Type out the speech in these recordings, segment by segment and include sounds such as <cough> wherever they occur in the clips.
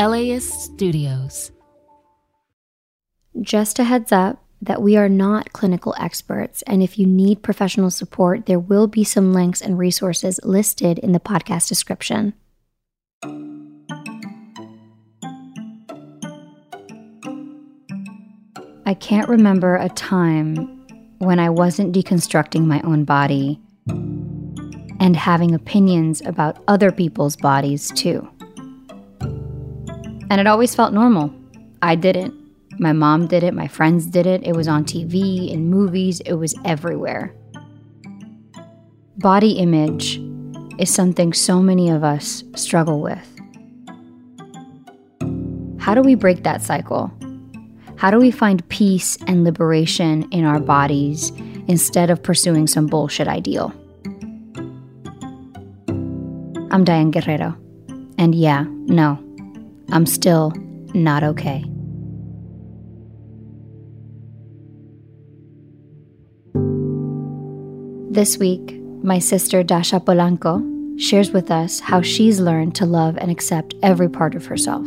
LAist Studios. Just a heads up that we are not clinical experts, and if you need professional support, there will be some links and resources listed in the podcast description. I can't remember a time when I wasn't deconstructing my own body and having opinions about other people's bodies too. And it always felt normal. I didn't. My mom did it, my friends did it. It was on TV, in movies, it was everywhere. Body image is something so many of us struggle with. How do we break that cycle? How do we find peace and liberation in our bodies instead of pursuing some bullshit ideal? I'm Diane Guerrero. And yeah, no, I'm still not okay. This week, my sister Dasha Polanco shares with us how she's learned to love and accept every part of herself.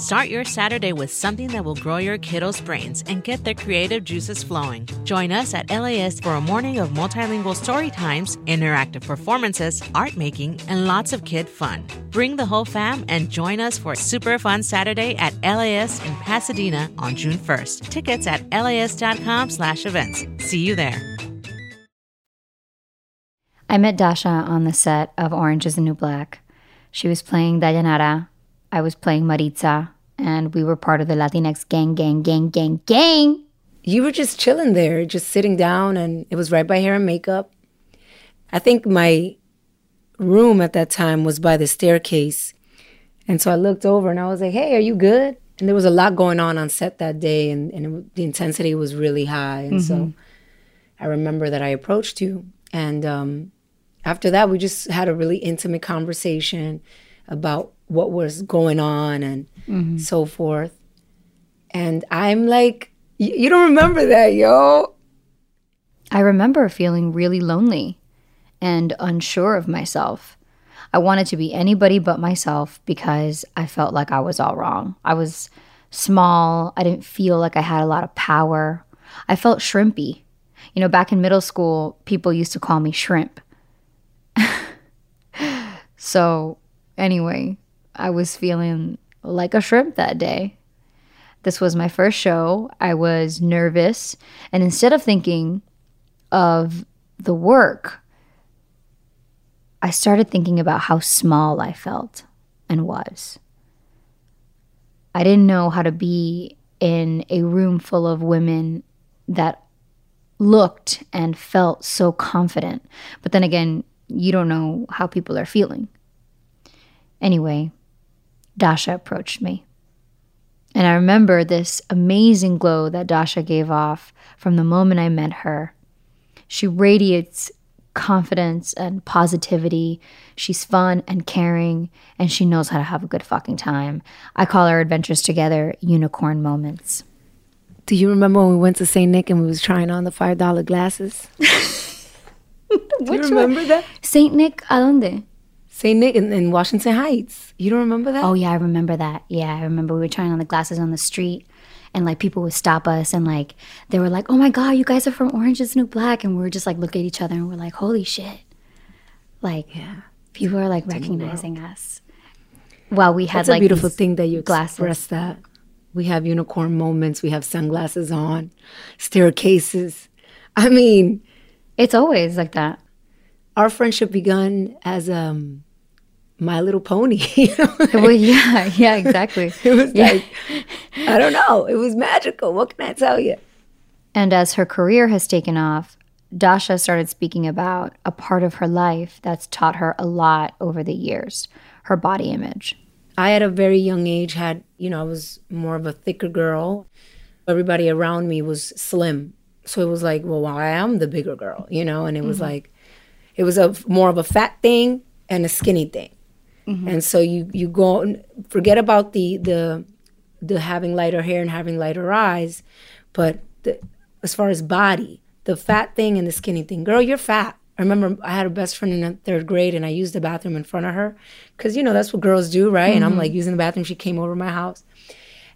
Start your Saturday with something that will grow your kiddos' brains and get their creative juices flowing. Join us at LAist for a morning of multilingual story times, interactive performances, art making, and lots of kid fun. Bring the whole fam and join us for super fun Saturday at LAist in Pasadena on June 1st. Tickets at laist.com slash events. See you there. I met Dasha on the set of Orange is the New Black. She was playing Dayanara. I was playing Maritza, and we were part of the Latinx gang, gang, gang, gang, gang. You were just chilling there, just sitting down, and it was right by hair and makeup. I think my room at that time was by the staircase. And so I looked over and I was like, hey, are you good? And there was a lot going on on set that day, and, and it, the intensity was really high. And so I remember that I approached you. And um, after that, we just had a really intimate conversation about what was going on and mm-hmm. so forth. And I'm like, you don't remember that, yo? I remember feeling really lonely and unsure of myself. I wanted to be anybody but myself because I felt like I was all wrong. I was small. I didn't feel like I had a lot of power. I felt shrimpy. You know, back in middle school, people used to call me shrimp. <laughs> so, anyway, I was feeling like a shrimp that day. This was my first show. I was nervous. And instead of thinking of the work, I started thinking about how small I felt and was. I didn't know how to be in a room full of women that looked and felt so confident. But then again, you don't know how people are feeling. Anyway, Dasha approached me. And I remember this amazing glow that Dasha gave off from the moment I met her. She radiates confidence and positivity. She's fun and caring, and she knows how to have a good fucking time. I call our adventures together unicorn moments. Do you remember when we went to St. Nick and we was trying on the $5 glasses? <laughs> Do you remember that? Saint Nick, ¿a dónde? St. Nick in, in Washington Heights. You don't remember that? Oh yeah, I remember that. Yeah, I remember we were trying on the glasses on the street and like people would stop us and like they were like, "Oh my god, you guys are from Orange is New Black." And we were just like look at each other and we're like, "Holy shit." Like Yeah. people are like recognizing us. While we had That's like a beautiful thing that you glasses. express that. We have unicorn moments. We have sunglasses on, staircases. I mean, It's always like that. our friendship begun as um, My Little Pony. <laughs> Well, yeah, yeah, exactly. <laughs> it was like, I don't know. It was magical. What can I tell you? And as her career has taken off, Dasha started speaking about a part of her life that's taught her a lot over the years her body image. I, at a very young age, had, you know, I was more of a thicker girl. Everybody around me was slim. So it was like, well, I am the bigger girl, you know? And it was mm-hmm. like, it was a more of a fat thing and a skinny thing. Mm-hmm. And so you, you go, and forget about the, the, the having lighter hair and having lighter eyes, but the, as far as body, the fat thing and the skinny thing, girl, you're fat. I remember I had a best friend in the third grade and I used the bathroom in front of her because, you know, that's what girls do, right? And I'm mm-hmm. like using the bathroom. She came over my house.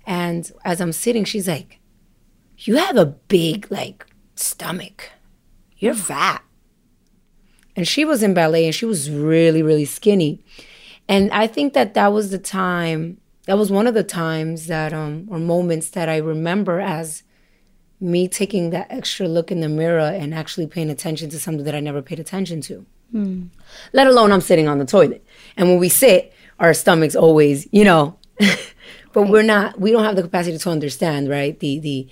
And as I'm sitting, she's like, You have a big, like, stomach. You're mm. fat. And she was in ballet and she was really, really skinny. And I think that that was the time, that was one of the times that, um, or moments that I remember as me taking that extra look in the mirror and actually paying attention to something that I never paid attention to. Let alone I'm sitting on the toilet. And when we sit, our stomach's always, you know, <laughs> but we're not, we don't have the capacity to understand, right? The, the,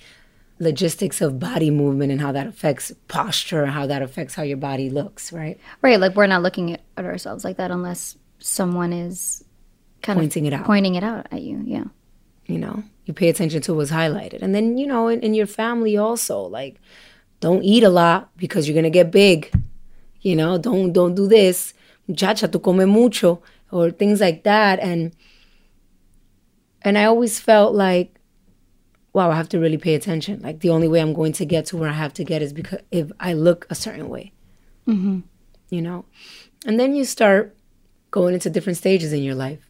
logistics of body movement and how that affects posture and how that affects how your body looks, right? Right, like we're not looking at ourselves like that unless someone is kind Pointing of it out. pointing it out at you. Yeah. you know you pay attention to what's highlighted. And then you know in, in your family also like don't eat a lot because you're gonna get big. You know don't don't do this. Muchacha tu come mucho or things like that. And and i always felt like wow i have to really pay attention. Like the only way i'm going to get to where i have to get is because if i look a certain way. Mm-hmm. You know? And then you start going into different stages in your life.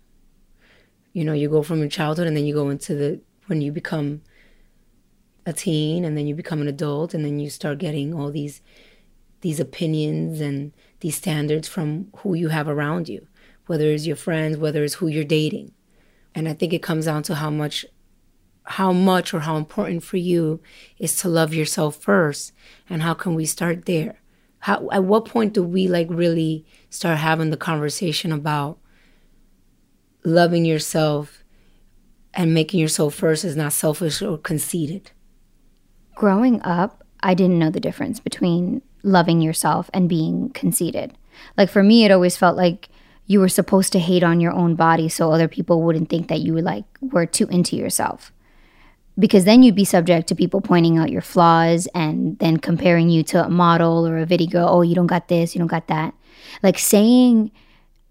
You know you go from your childhood and then you go into the when you become a teen and then you become an adult and then you start getting all these these opinions and these standards from who you have around you whether it's your friends whether it's who you're dating. And i think it comes down to how much how much or how important for you is to love yourself first and how can we start there? How at what point do we like really start having the conversation about loving yourself and making yourself first is not selfish or conceited. Growing up, I didn't know the difference between loving yourself and being conceited. Like for me, it always felt like you were supposed to hate on your own body so other people wouldn't think that you were like were too into yourself. Because then you'd be subject to people pointing out your flaws and then comparing you to a model or a video girl. Oh, you don't got this, you don't got that. Like saying,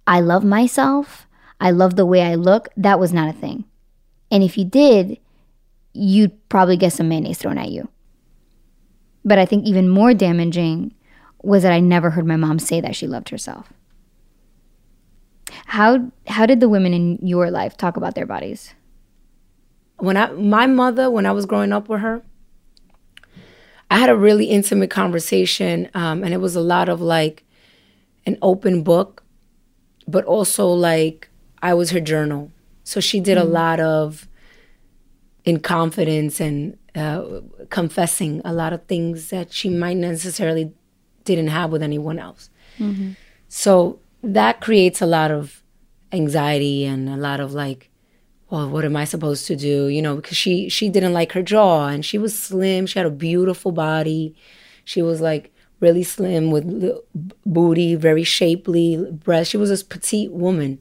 I love myself, I love the way I look, that was not a thing. And if you did, you'd probably get some mayonnaise thrown at you. But I think even more damaging was that I never heard my mom say that she loved herself. How how did the women in your life talk about their bodies? When I my mother, when I was growing up with her, I had a really intimate conversation, um, and it was a lot of like an open book, but also like I was her journal. So she did a lot of in confidence and uh, confessing a lot of things that she might necessarily didn't have with anyone else. So that creates a lot of anxiety and a lot of like, well, what am I supposed to do? You know, because she she didn't like her jaw and she was slim. She had a beautiful body. She was like really slim with booty, very shapely breast. She was a petite woman.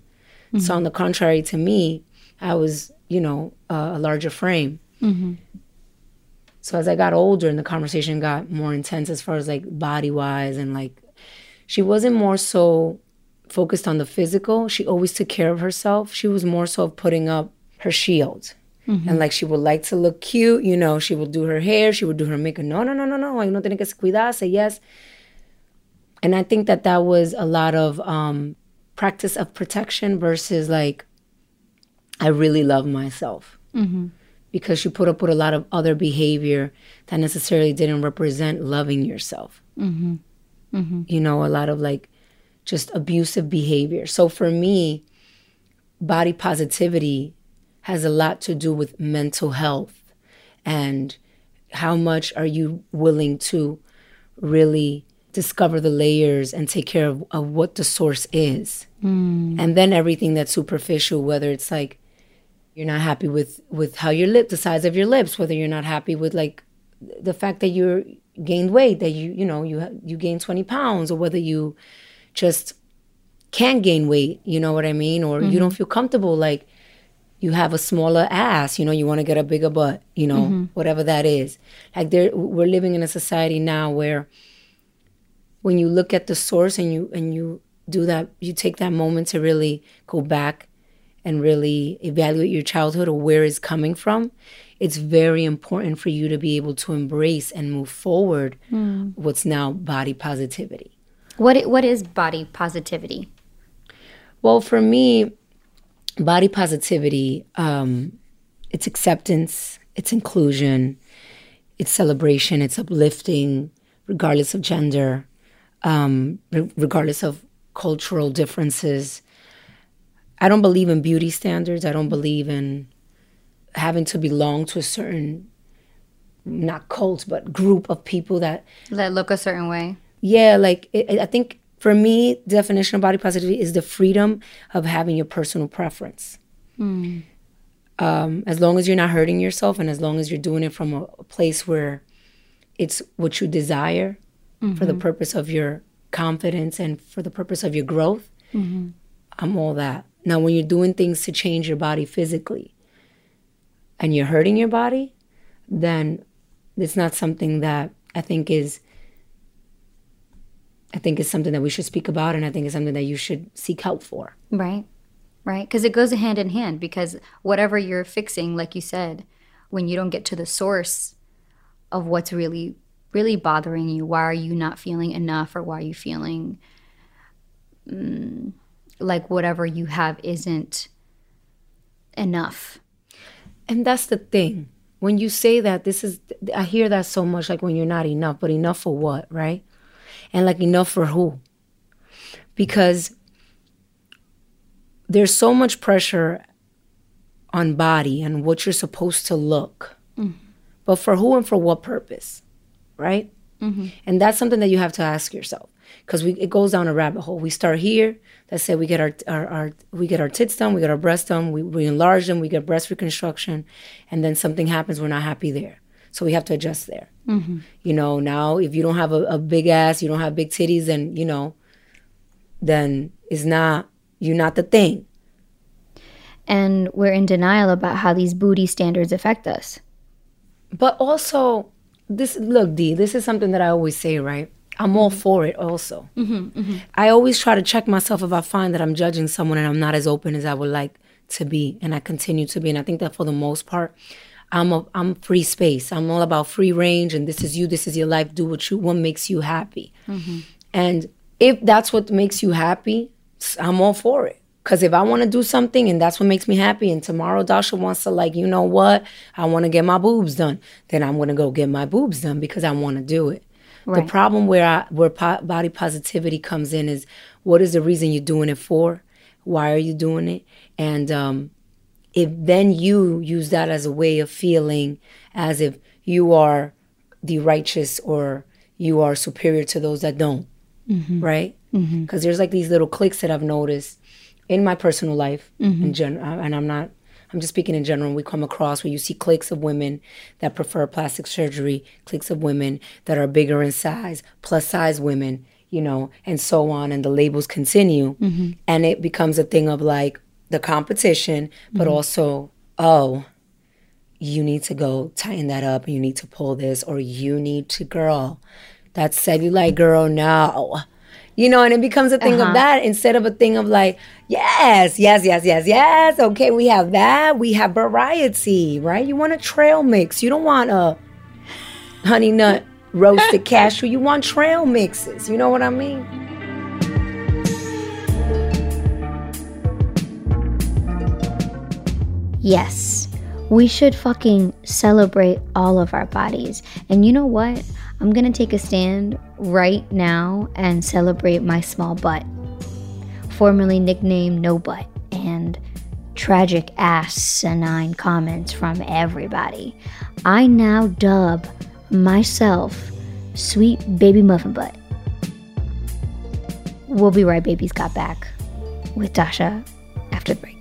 So on the contrary to me, I was, you know, uh, a larger frame. So as I got older and the conversation got more intense as far as like body wise and like she wasn't more so focused on the physical. She always took care of herself. She was more so of putting up her shield. And like she would like to look cute, you know, she would do her hair, she would do her makeup. No, no, no, no, no. Uno tiene que cuidarse, yes. And I think that that was a lot of um, practice of protection versus like, I really love myself. Mm-hmm. Because she put up with a lot of other behavior that necessarily didn't represent loving yourself. Mm-hmm. Mm-hmm. You know, a lot of like just abusive behavior. So for me, body positivity has a lot to do with mental health and how much are you willing to really discover the layers and take care of, of what the source is mm. and then everything that's superficial whether it's like you're not happy with with how your lip the size of your lips whether you're not happy with like the fact that you're gained weight that you you know you you gained 20 pounds or whether you just can't gain weight you know what i mean or mm-hmm. you don't feel comfortable like you have a smaller ass, you know, you want to get a bigger butt, you know, mm-hmm. whatever that is. Like there we're living in a society now where when you look at the source and you and you do that, you take that moment to really go back and really evaluate your childhood or where it's coming from, it's very important for you to be able to embrace and move forward mm. what's now body positivity. What what is body positivity? Well, for me, body positivity, um, it's acceptance, it's inclusion, it's celebration, it's uplifting, regardless of gender, um, re- regardless of cultural differences. I don't believe in beauty standards. I don't believe in having to belong to a certain, not cult, but group of people that that look a certain way. Yeah, like it, I think for me, definition of body positivity is the freedom of having your personal preference. Mm. Um, as long as you're not hurting yourself and as long as you're doing it from a, a place where it's what you desire mm-hmm. for the mm-hmm. purpose of your confidence and for the purpose of your growth, mm-hmm. I'm all that. Now, when you're doing things to change your body physically and you're hurting your body, then it's not something that I think is I think is something that we should speak about, and I think it's something that you should seek help for. Right, right, because it goes hand in hand. Because whatever you're fixing, like you said, when you don't get to the source of what's really, really bothering you, why are you not feeling enough, or why are you feeling mm, like whatever you have isn't enough? And that's the thing. When you say that, this is, I hear that so much, like when you're not enough, but enough for what, right? And like enough for who? Because there's so much pressure on body and what you're supposed to look. Mm-hmm. But for who and for what purpose? Right? Mm-hmm. And that's something that you have to ask yourself because we it goes down a rabbit hole. We start here. Let's say we get our, our, our, we get our tits done, we get our breasts done, we, we enlarge them, we get breast reconstruction, and then something happens. We're not happy there. So we have to adjust there. Mm-hmm. You know, now if you don't have a, a, big ass, you don't have big titties, and you know, then it's not you're not the thing. And we're in denial about how these booty standards affect us. But also, this look, D, this is something that I always say, right? I'm all for it also. Mm-hmm, mm-hmm. I always try to check myself if I find that I'm judging someone and I'm not as open as I would like to be. And I continue to be. And I think that for the most part, I'm a I'm free space. I'm all about free range, and this is you. This is your life. Do what you what makes you happy. Mm-hmm. And if that's what makes you happy, I'm all for it. Cause if I want to do something and that's what makes me happy, and tomorrow Dasha wants to like, you know what, I want to get my boobs done, then I'm gonna go get my boobs done because I want to do it. Right. The problem where I, where po- body positivity comes in is what is the reason you're doing it for? Why are you doing it? And um, if then you use that as a way of feeling as if you are the righteous or you are superior to those that don't, mm-hmm. right? Because mm-hmm. there's like these little cliques that I've noticed in my personal life mm-hmm. in general, uh, and I'm not. I'm just speaking in general. We come across where you see cliques of women that prefer plastic surgery, cliques of women that are bigger in size, plus size women, you know, and so on. And the labels continue. Mm-hmm. And it becomes a thing of like, the competition, but mm-hmm. also, oh, you need to go tighten that up you need to pull this, or you need to, girl, that cellulite girl, no. You know, and it becomes a thing uh-huh. of that instead of a thing of like, yes, yes, yes, yes, yes. Okay, we have that. We have variety, right? You want a trail mix. You don't want a honey nut roasted <laughs> cashew. You want trail mixes. You know what I mean? Yes, we should fucking celebrate all of our bodies. And you know what? I'm gonna take a stand right now and celebrate my small butt, formerly nicknamed No Butt, and tragic asinine comments from everybody. I now dub myself Sweet Baby Muffin Butt. We'll be right, babies got back with Dasha after the break.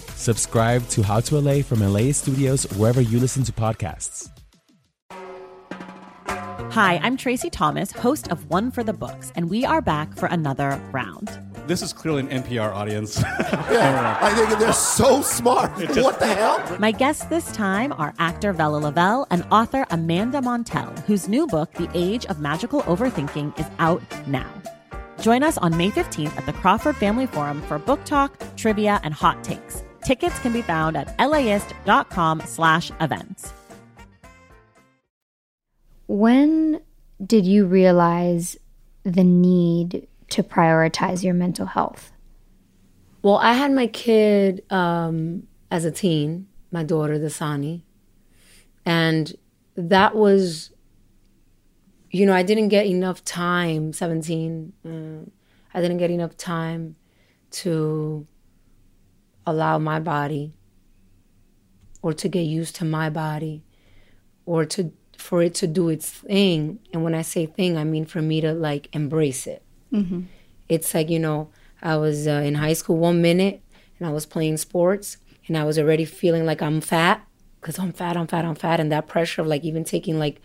Subscribe to How to LA from LAist Studios wherever you listen to podcasts. Hi, I'm Tracy Thomas, host of One for the Books, and we are back for another round. This is clearly an NPR audience. <laughs> Yeah, I think they're so smart. what the hell? My guests this time are actor Bella Lavelle and author Amanda Montell, whose new book, The Age of Magical Overthinking, is out now. Join us on May 15th at the Crawford Family Forum for book talk, trivia, and hot takes. Tickets can be found at laist.com slash events. When did you realize the need to prioritize your mental health? Well, I had my kid um, as a teen, my daughter, Dasani. And that was, you know, I didn't get enough time, 17, uh, I didn't get enough time to allow my body or to get used to my body or to for it to do its thing and when i say thing i mean for me to like embrace it Mm-hmm. it's like you know i was uh, in high school one minute and i was playing sports and i was already feeling like i'm fat because i'm fat i'm fat i'm fat and that pressure of like even taking like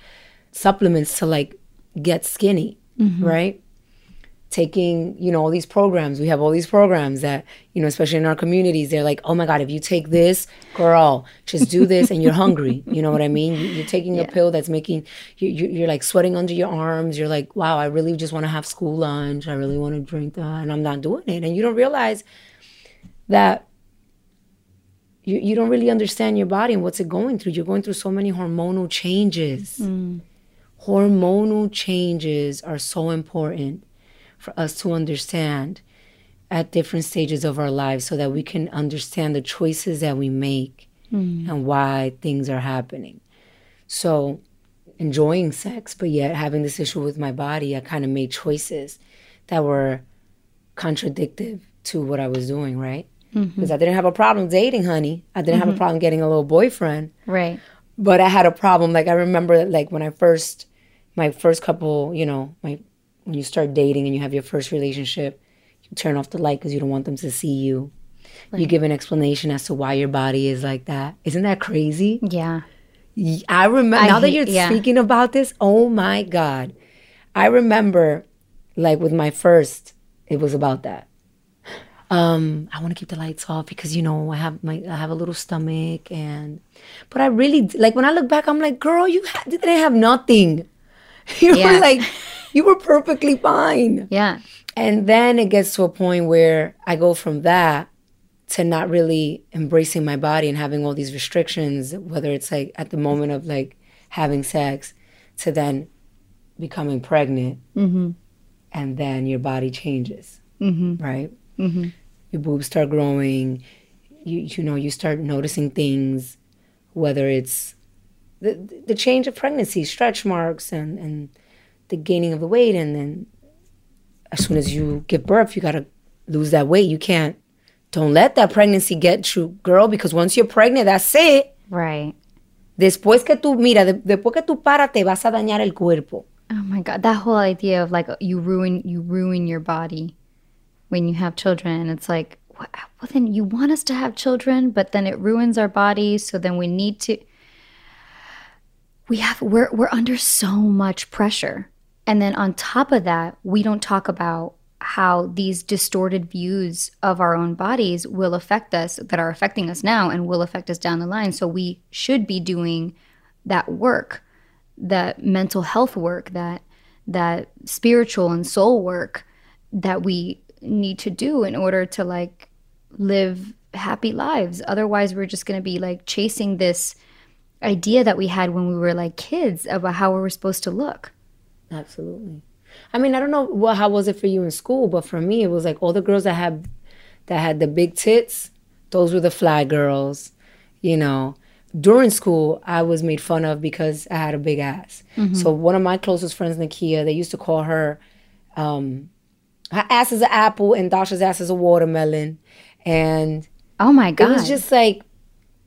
supplements to like get skinny Mhm. right taking you know all these programs. We have all these programs that you know especially in our communities they're like oh my god if you take this girl just do this and you're <laughs> hungry. You know what i mean? You- you're taking a pill that's making you, you you're like sweating under your arms. You're like wow i really just want to have school lunch. I really want to drink that and i'm not doing it. And you don't realize that you, you don't really understand your body and what's it going through. You're going through so many hormonal changes. Mm. Hormonal changes are so important for us to understand at different stages of our lives so that we can understand the choices that we make Mm. and why things are happening. So, enjoying sex, but yet having this issue with my body, I kind of made choices that were contradictive to what I was doing, right? Because I didn't have a problem dating, honey. I didn't have Mhm. a problem getting a little boyfriend Right. but I had a problem. Like I remember, like when I first, my first couple, you know, my when you start dating and you have your first relationship, you turn off the light because you don't want them to see you. You give an explanation as to why your body is like that. Isn't that crazy? Yeah. I remember now that you're yeah. speaking about this. Oh my god, I remember, like with my first, it was about that. Um, I want to keep the lights off because you know I have my I have a little stomach and, but I really like when I look back, I'm like, girl, you ha- didn't have nothing. <laughs> You Yeah. were like, you were perfectly fine. Yeah. And then it gets to a point where I go from that to not really embracing my body and having all these restrictions, whether it's like at the moment of like having sex, to then becoming pregnant, Mm-hmm. and then your body changes, Mm-hmm. right? Mm-hmm. Your boobs start growing. You you know you start noticing things, whether it's the the change of pregnancy, stretch marks, and and the gaining of the weight, and then as soon as you give birth, you gotta lose that weight. You can't. Don't let that pregnancy get you, girl, because once you're pregnant, that's it. Right. Después que tú, mira, de- después que tú paras, te vas a dañar el cuerpo. Oh my god, that whole idea of like you ruin you ruin your body when you have children. It's like well, then you want us to have children, but then it ruins our bodies. So then we need to. We have we're we're under so much pressure, and then on top of that, we don't talk about how these distorted views of our own bodies will affect us that are affecting us now and will affect us down the line. So we should be doing that work, that mental health work, that that spiritual and soul work that we need to do in order to like live happy lives. Otherwise, we're just going to be like chasing this idea that we had when we were like kids about how we were supposed to look. Absolutely. I mean, I don't know what how was it for you in school, but for me, it was like all the girls that had that had the big tits. Those were the fly girls, you know. During school, I was made fun of because I had a big ass. Mm-hmm. So one of my closest friends, Nakia, they used to call her, um, her ass is an apple and Dasha's ass is a watermelon, and oh my god, it was just like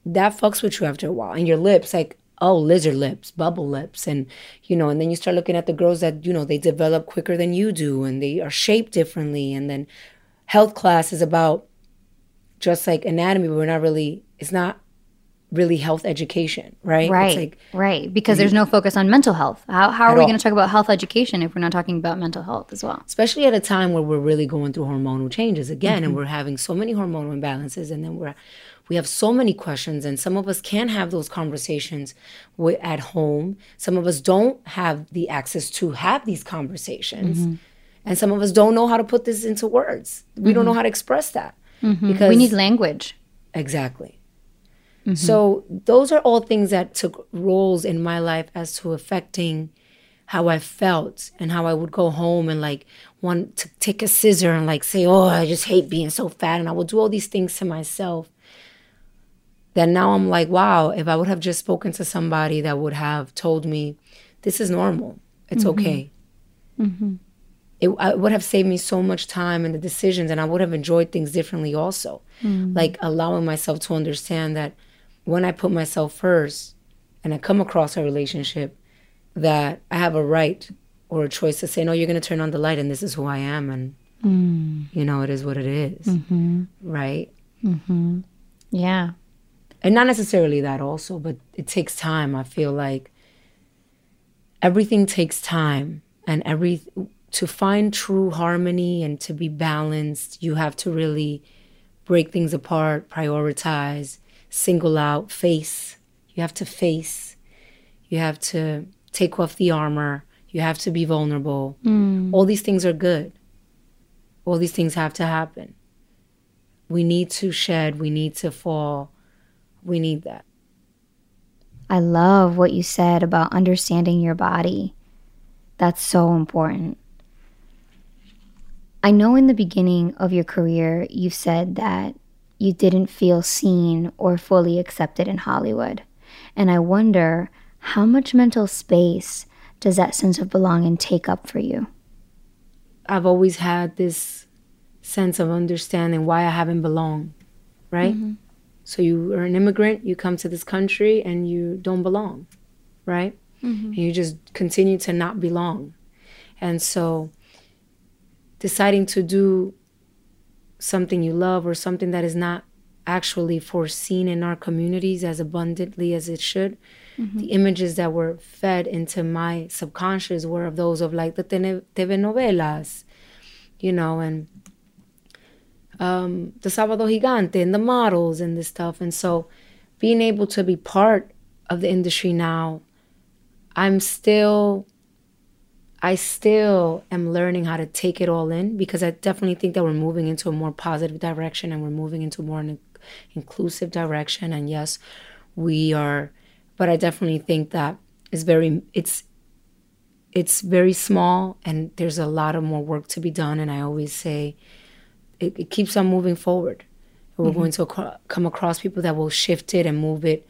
that fucks with you after a while, and your lips like oh lizard lips bubble lips and you know and then you start looking at the girls that you know they develop quicker than you do and they are shaped differently and then health class is about just like anatomy but we're not really it's not really health education right Right. it's like right. Because there's no focus on mental health. How, how are we going to talk about health education if we're not talking about mental health as well? especially at a time where we're really going through hormonal changes again and Mhm. we're having so many hormonal imbalances and then we're we have so many questions and some of us can't have those conversations at home some of us don't have the access to have these conversations Mhm. and some of us don't know how to put this into words we don't know Mhm. how to express that Mhm. we need language. exactly Mhm. so those are all things that took roles in my life as to affecting how I felt and how I would go home and like want to take a scissor and like say, "Oh, I just hate being so fat," and I would do all these things to myself. Then now I'm like, wow, if I would have just spoken to somebody that would have told me, "This is normal. It's Mhm. okay." Mm-hmm. It, I would have saved me so much time in the decisions, and I would have enjoyed things differently also Mm. like allowing myself to understand that when I put myself first and I come across a relationship, that I have a right or a choice to say, no, you're going to turn on the light and this is who I am. And, Mm. you know, it is what it is, Mm-hmm. Right. Mm-hmm. Yeah. And not necessarily that also, but it takes time. I feel like everything takes time and every to find true harmony and to be balanced, you have to really break things apart, prioritize, single out, face. You have to face. You have to take off the armor. You have to be vulnerable. Mm. All these things are good. All these things have to happen. We need to shed, we need to fall. We need that. I love what you said about understanding your body. That's so important. I know in the beginning of your career, you've said that you didn't feel seen or fully accepted in Hollywood. And I wonder how much mental space does that sense of belonging take up for you? I've always had this sense of understanding why I haven't belonged, right? Mhm. So you are an immigrant, you come to this country and you don't belong, right? Mhm. And you just continue to not belong. And so deciding to do something you love or something that is not actually foreseen in our communities as abundantly as it should, Mhm. the images that were fed into my subconscious were of those of like the telenovelas, you know, and um, the Sábado Gigante and the models and this stuff. And so being able to be part of the industry now, I'm still, I still am learning how to take it all in because I definitely think that we're moving into a more positive direction and we're moving into more inclusive direction. And yes, we are, but I definitely think that it's very, it's, it's very small and there's a lot of more work to be done. And I always say, it, it keeps on moving forward. We're Mhm. going to acro- come across people that will shift it and move it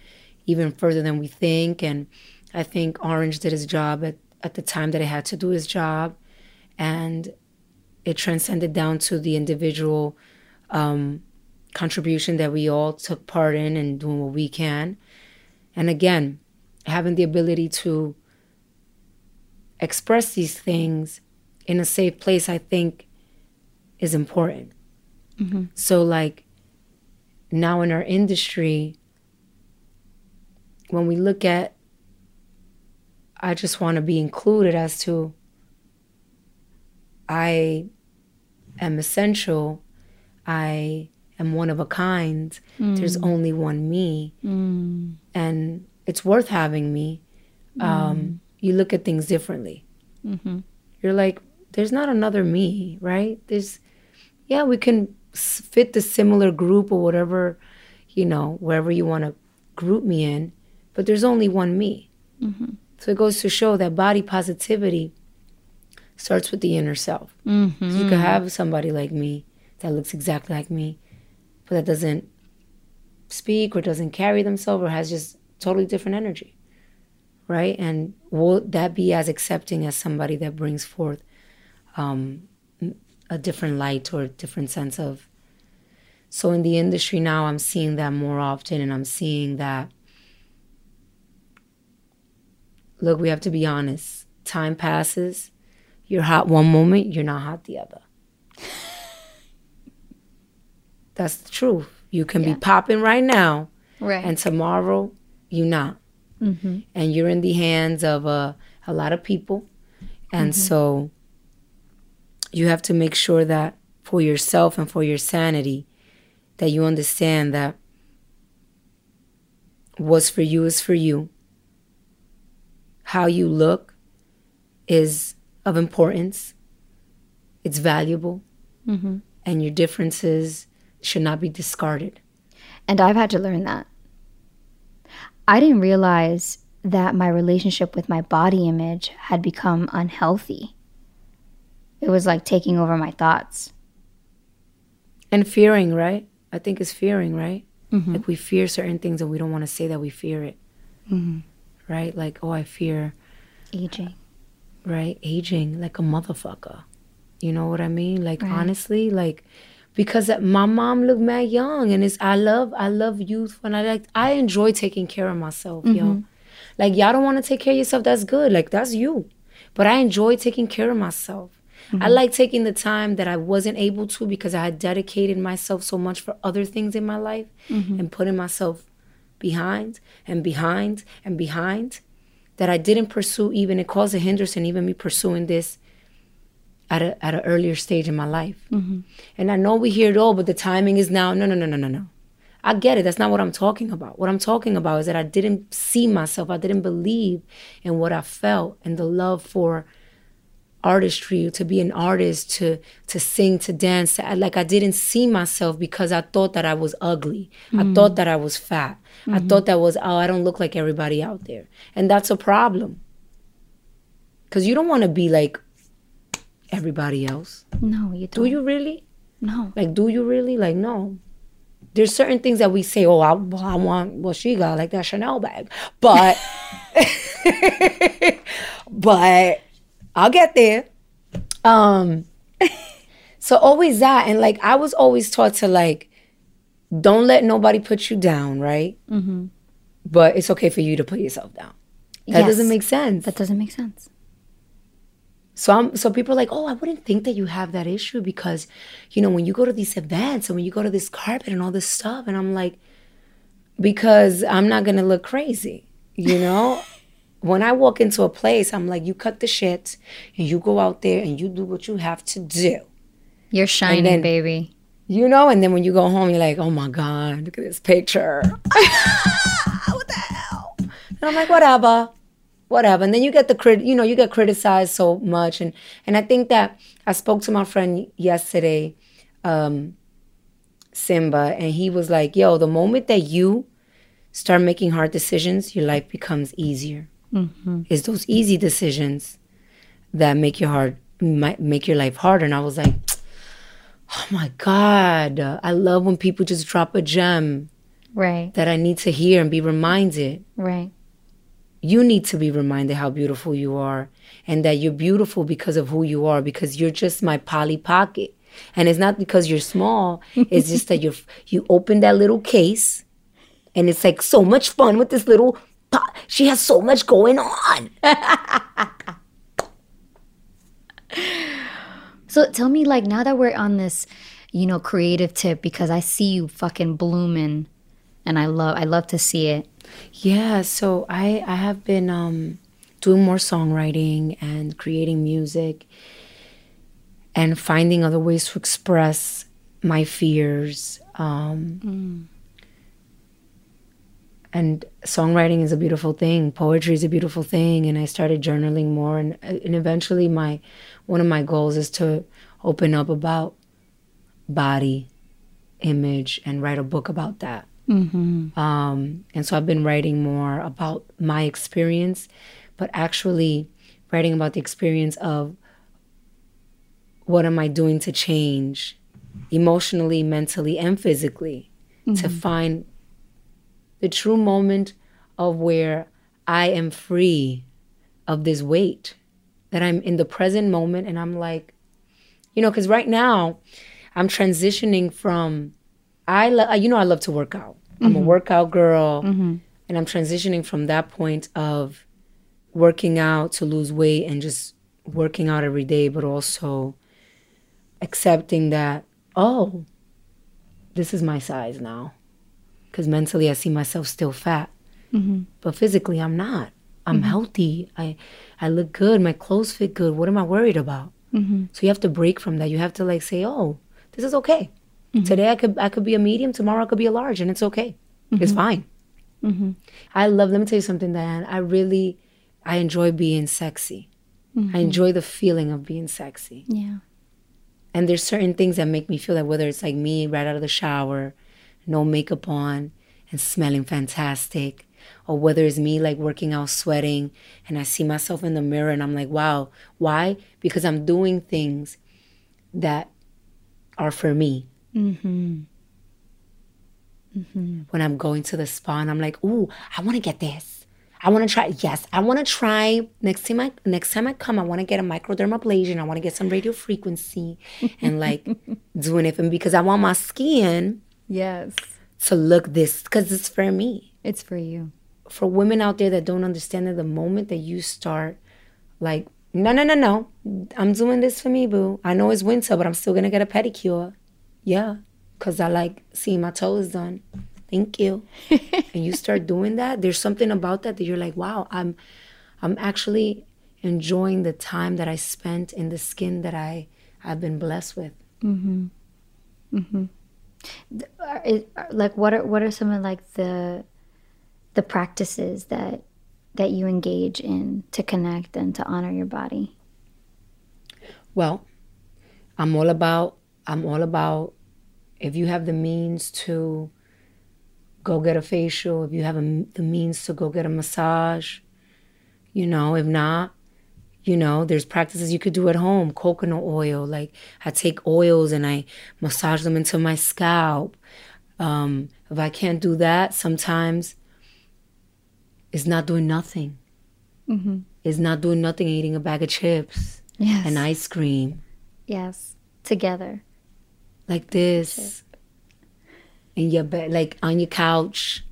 even further than we think. And I think Orange did his job at, at the time that it had to do his job. And it transcended down to the individual um, contribution that we all took part in and doing what we can. And again, having the ability to express these things in a safe place, I think, is important. So, like, now in our industry, when we look at, I just want to be included as to, I am essential. I am one of a kind. There's Mm. only one me. And it's worth having me. Um, you look at things differently. Mm-hmm. You're like, there's not another me, right? There's, yeah, we can fit the similar group or whatever, you know, wherever you want to group me in, but there's only one me. Mm-hmm. So it goes to show that body positivity starts with the inner self. Mm-hmm. So you could have somebody like me that looks exactly like me, but that doesn't speak or doesn't carry themselves or has just totally different energy. Right? And will that be as accepting as somebody that brings forth um, a different light or a different sense of? So in the industry now, I'm seeing that more often, and I'm seeing that. Look, we have to be honest. Time passes. You're hot one moment, you're not hot the other. <laughs> That's the truth. You can be popping right now, Right. and tomorrow you're not. Mm-hmm. And you're in the hands of a, a lot of people. And Mhm. so you have to make sure that for yourself and for your sanity, that you understand that what's for you is for you. How you look is of importance, it's valuable, Mm-hmm. and your differences should not be discarded. And I've had to learn that. I didn't realize that my relationship with my body image had become unhealthy. It was like taking over my thoughts. And fearing, right? I think it's fearing, right? Mhm. Like we fear certain things and we don't want to say that we fear it, Mhm. right? Like, oh, I fear Aging. right? Aging like a motherfucker. You know what I mean? Like Right. honestly, like because my mom looked mad young and it's I love I love youth when I like I enjoy taking care of myself, yo. Mhm. Like y'all don't want to take care of yourself, that's good. Like that's you. But I enjoy taking care of myself. I Mhm. like taking the time that I wasn't able to because I had dedicated myself so much for other things in my life Mhm. and putting myself behind and behind and behind that I didn't pursue even it caused a hindrance in even me pursuing this at a at an earlier stage in my life. Mhm. And I know we hear it all, but the timing is now. No, no, no, no, no, no. I get it. That's not what I'm talking about. What I'm talking about is that I didn't see myself. I didn't believe in what I felt and the love for artistry, to be an artist, to to sing, to dance. To, like I didn't see myself because I thought that I was ugly. I Mhm. thought that I was fat. I Mhm. thought that was oh I don't look like everybody out there, and that's a problem. Cause you don't want to be like everybody else. No, you Do you really? No. Like, do you really? Like, no. There's certain things that we say, oh, I, I want what she got, like that Chanel bag. But, <laughs> but I'll get there. Um, <laughs> so always that. And like, I was always taught to like, don't let nobody put you down, right? Mm-hmm. But it's okay for you to put yourself down. That doesn't make sense. That doesn't make sense. So I'm so people are like, oh, I wouldn't think that you have that issue because, you know, when you go to these events and when you go to this carpet and all this stuff, and I'm like, because I'm not gonna look crazy, you know? <laughs> when I walk into a place, I'm like, you cut the shit and you go out there and you do what you have to do. You're shining, then- baby. You know, and then when you go home, you're like, oh my God, look at this picture. <laughs> what the hell? And I'm like, whatever, whatever. And then you get the crit, you know, you get criticized so much. And and I think that I spoke to my friend yesterday, um, Simba, and he was like, yo, the moment that you start making hard decisions, your life becomes easier. Mm-hmm. It's those easy decisions that make your hard might make your life harder. And I was like, <tsk> oh my God. I love when people just drop a gem Right. that I need to hear and be reminded. Right. You need to be reminded how beautiful you are and that you're beautiful because of who you are, because you're just my Polly Pocket. And it's not because you're small, <laughs> it's just that you're you open that little case and it's like so much fun with this little she has so much going on. <laughs> So tell me, like, now that we're on this you know, creative tip because I see you fucking blooming and I love I love to see it. Yeah, so I I have been um doing more songwriting and creating music and finding other ways to express my fears. Um, And songwriting is a beautiful thing. Poetry is a beautiful thing. And I started journaling more. And, and eventually, my one of my goals is to open up about body image and write a book about that. Mm-hmm. Um, and so I've been writing more about my experience, but actually writing about the experience of what am I doing to change emotionally, mentally, and physically to Mhm. find the true moment of where I am free of this weight, that I'm in the present moment and I'm like, you know, because right now I'm transitioning from, I, lo- you know, I love to work out. I'm a Mhm. workout girl. Mhm. And I'm transitioning from that point of working out to lose weight and just working out every day, but also accepting that, oh, this is my size now. Because mentally, I see myself still fat, Mhm. but physically, I'm not. I'm Mhm. healthy. I, I look good. My clothes fit good. What am I worried about? Mhm. So you have to break from that. You have to like say, oh, this is okay. Today I could I could be a medium. Tomorrow I could be a large, and it's okay. It's Mhm. fine. Mhm. I love. Let me tell you something, Diane. I really, I enjoy being sexy. I enjoy the feeling of being sexy. Yeah. And there's certain things that make me feel that whether it's like me right out of the shower, no makeup on, and smelling fantastic, or whether it's me like working out, sweating, and I see myself in the mirror and I'm like, wow, why? Because I'm doing things that are for me. Mm-hmm. Mm-hmm. when I'm going to the spa and I'm like, ooh, I want to get this. I want to try. Yes, I want to try. Next time I next time I come, I want to get a microdermabrasion. I want to get some radio frequency and like <laughs> doing it me because I want my skin Yes. to look this because it's for me. It's for you. For women out there that don't understand that the moment that you start, like, no, no, no, no, I'm doing this for me, boo. I know it's winter, but I'm still gonna get a pedicure. Yeah, because I like seeing my toes done. Thank you. <laughs> and you start doing that, there's something about that that you're like, wow, I'm, I'm actually enjoying the time that I spent in the skin that I, I've been blessed with. Mm-hmm. Mm-hmm. Like, what are what are some of like the the practices that that you engage in to connect and to honor your body? Well, I'm all about I'm all about if you have the means to go get a facial, if you have a, the means to go get a massage, you know, if not, you know, there's practices you could do at home. Coconut oil, like I take oils and I massage them into my scalp. Um, if I can't do that, sometimes it's not doing nothing. Mm-hmm. It's not doing nothing eating a bag of chips Yes. and ice cream Yes. Together. like this in your bed, like on your couch.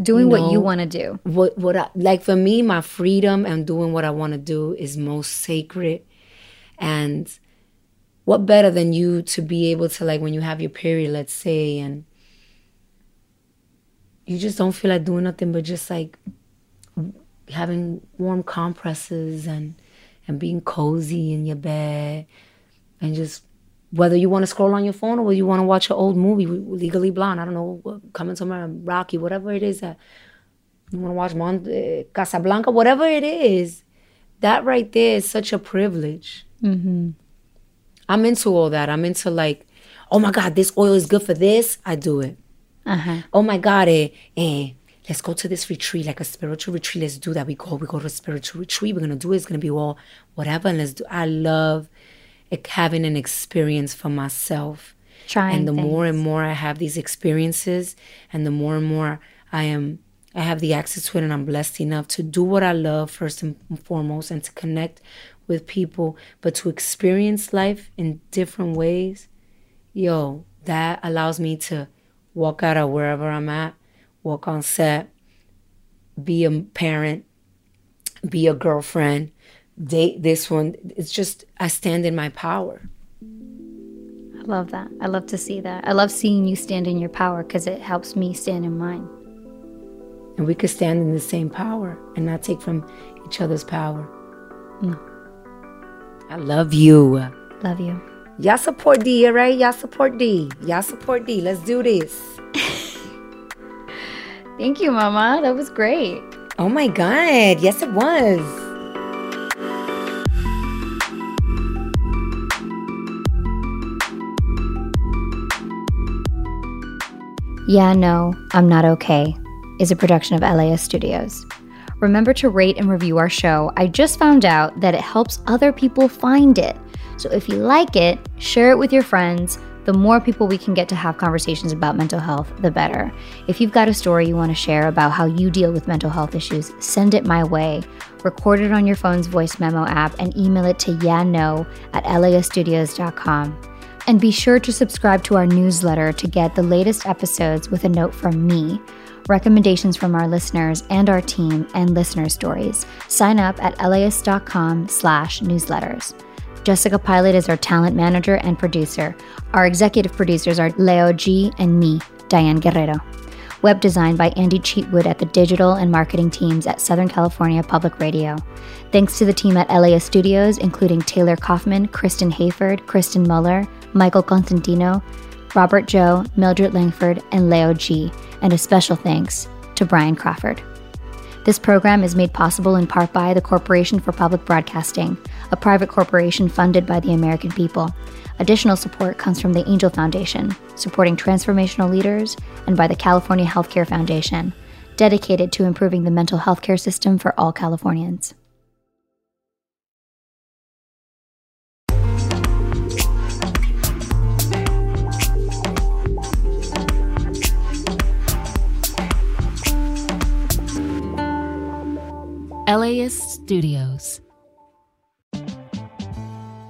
Doing what you want to do. What what I like for me, my freedom and doing what I want to do is most sacred. And what better than you to be able to like when you have your period, let's say, and you just don't feel like doing nothing but just like having warm compresses and and being cozy in your bed and just whether you want to scroll on your phone or whether you want to watch an old movie, Legally Blonde, I don't know, Coming Somewhere, Rocky, whatever it is that you want to watch, Mon- uh, Casablanca, whatever it is, that right there is such a privilege. Mm-hmm. I'm into all that. I'm into like, oh my God, this oil is good for this. I do it. Uh-huh. Oh my God, eh, eh, let's go to this retreat, like a spiritual retreat. Let's do that. We go, we go to a spiritual retreat. We're gonna do it. It's gonna be all whatever. And let's do. I love having an experience for myself. Trying and the more and more I have these experiences, and the more and more I am, I have the access to it, and I'm blessed enough to do what I love first and foremost, and to connect with people, but to experience life in different ways. Yo, that allows me to walk out of wherever I'm at, walk on set, be a parent, be a girlfriend, date this one. It's just I stand in my power. I love that. I love to see that. I love seeing you stand in your power because it helps me stand in mine. And we could stand in the same power and not take from each other's power. No. I love you. Love you. Y'all support D, all right? Y'all support D. Y'all support D. Let's do this. <laughs> Thank you, Mama. That was great. Oh my God. Yes, it was. Yeah, No, I'm Not Okay is a production of LAist Studios. Remember to rate and review our show. I just found out that it helps other people find it. So if you like it, share it with your friends. The more people we can get to have conversations about mental health, the better. If you've got a story you want to share about how you deal with mental health issues, send it my way. Record it on your phone's voice memo app and email it to yeah no at laiststudios.com. And be sure to subscribe to our newsletter to get the latest episodes with a note from me, recommendations from our listeners and our team, and listener stories. Sign up at laist.com slash newsletters. Jessica Pilot is our talent manager and producer. Our executive producers are Leo G and me, Diane Guerrero. Web design by Andy Cheatwood at the digital and marketing teams at Southern California Public Radio. Thanks to the team at LAist Studios, including Taylor Kaufman, Kristen Hayford, Kristen Muller, Michael Constantino, Robert Joe, Mildred Langford, and Leo G, and a special thanks to Brian Crawford. This program is made possible in part by the Corporation for Public Broadcasting, a private corporation funded by the American people. Additional support comes from the Angell Foundation, supporting transformational leaders, and by the California Healthcare Foundation, dedicated to improving the mental health care system for all Californians. LAist Studios.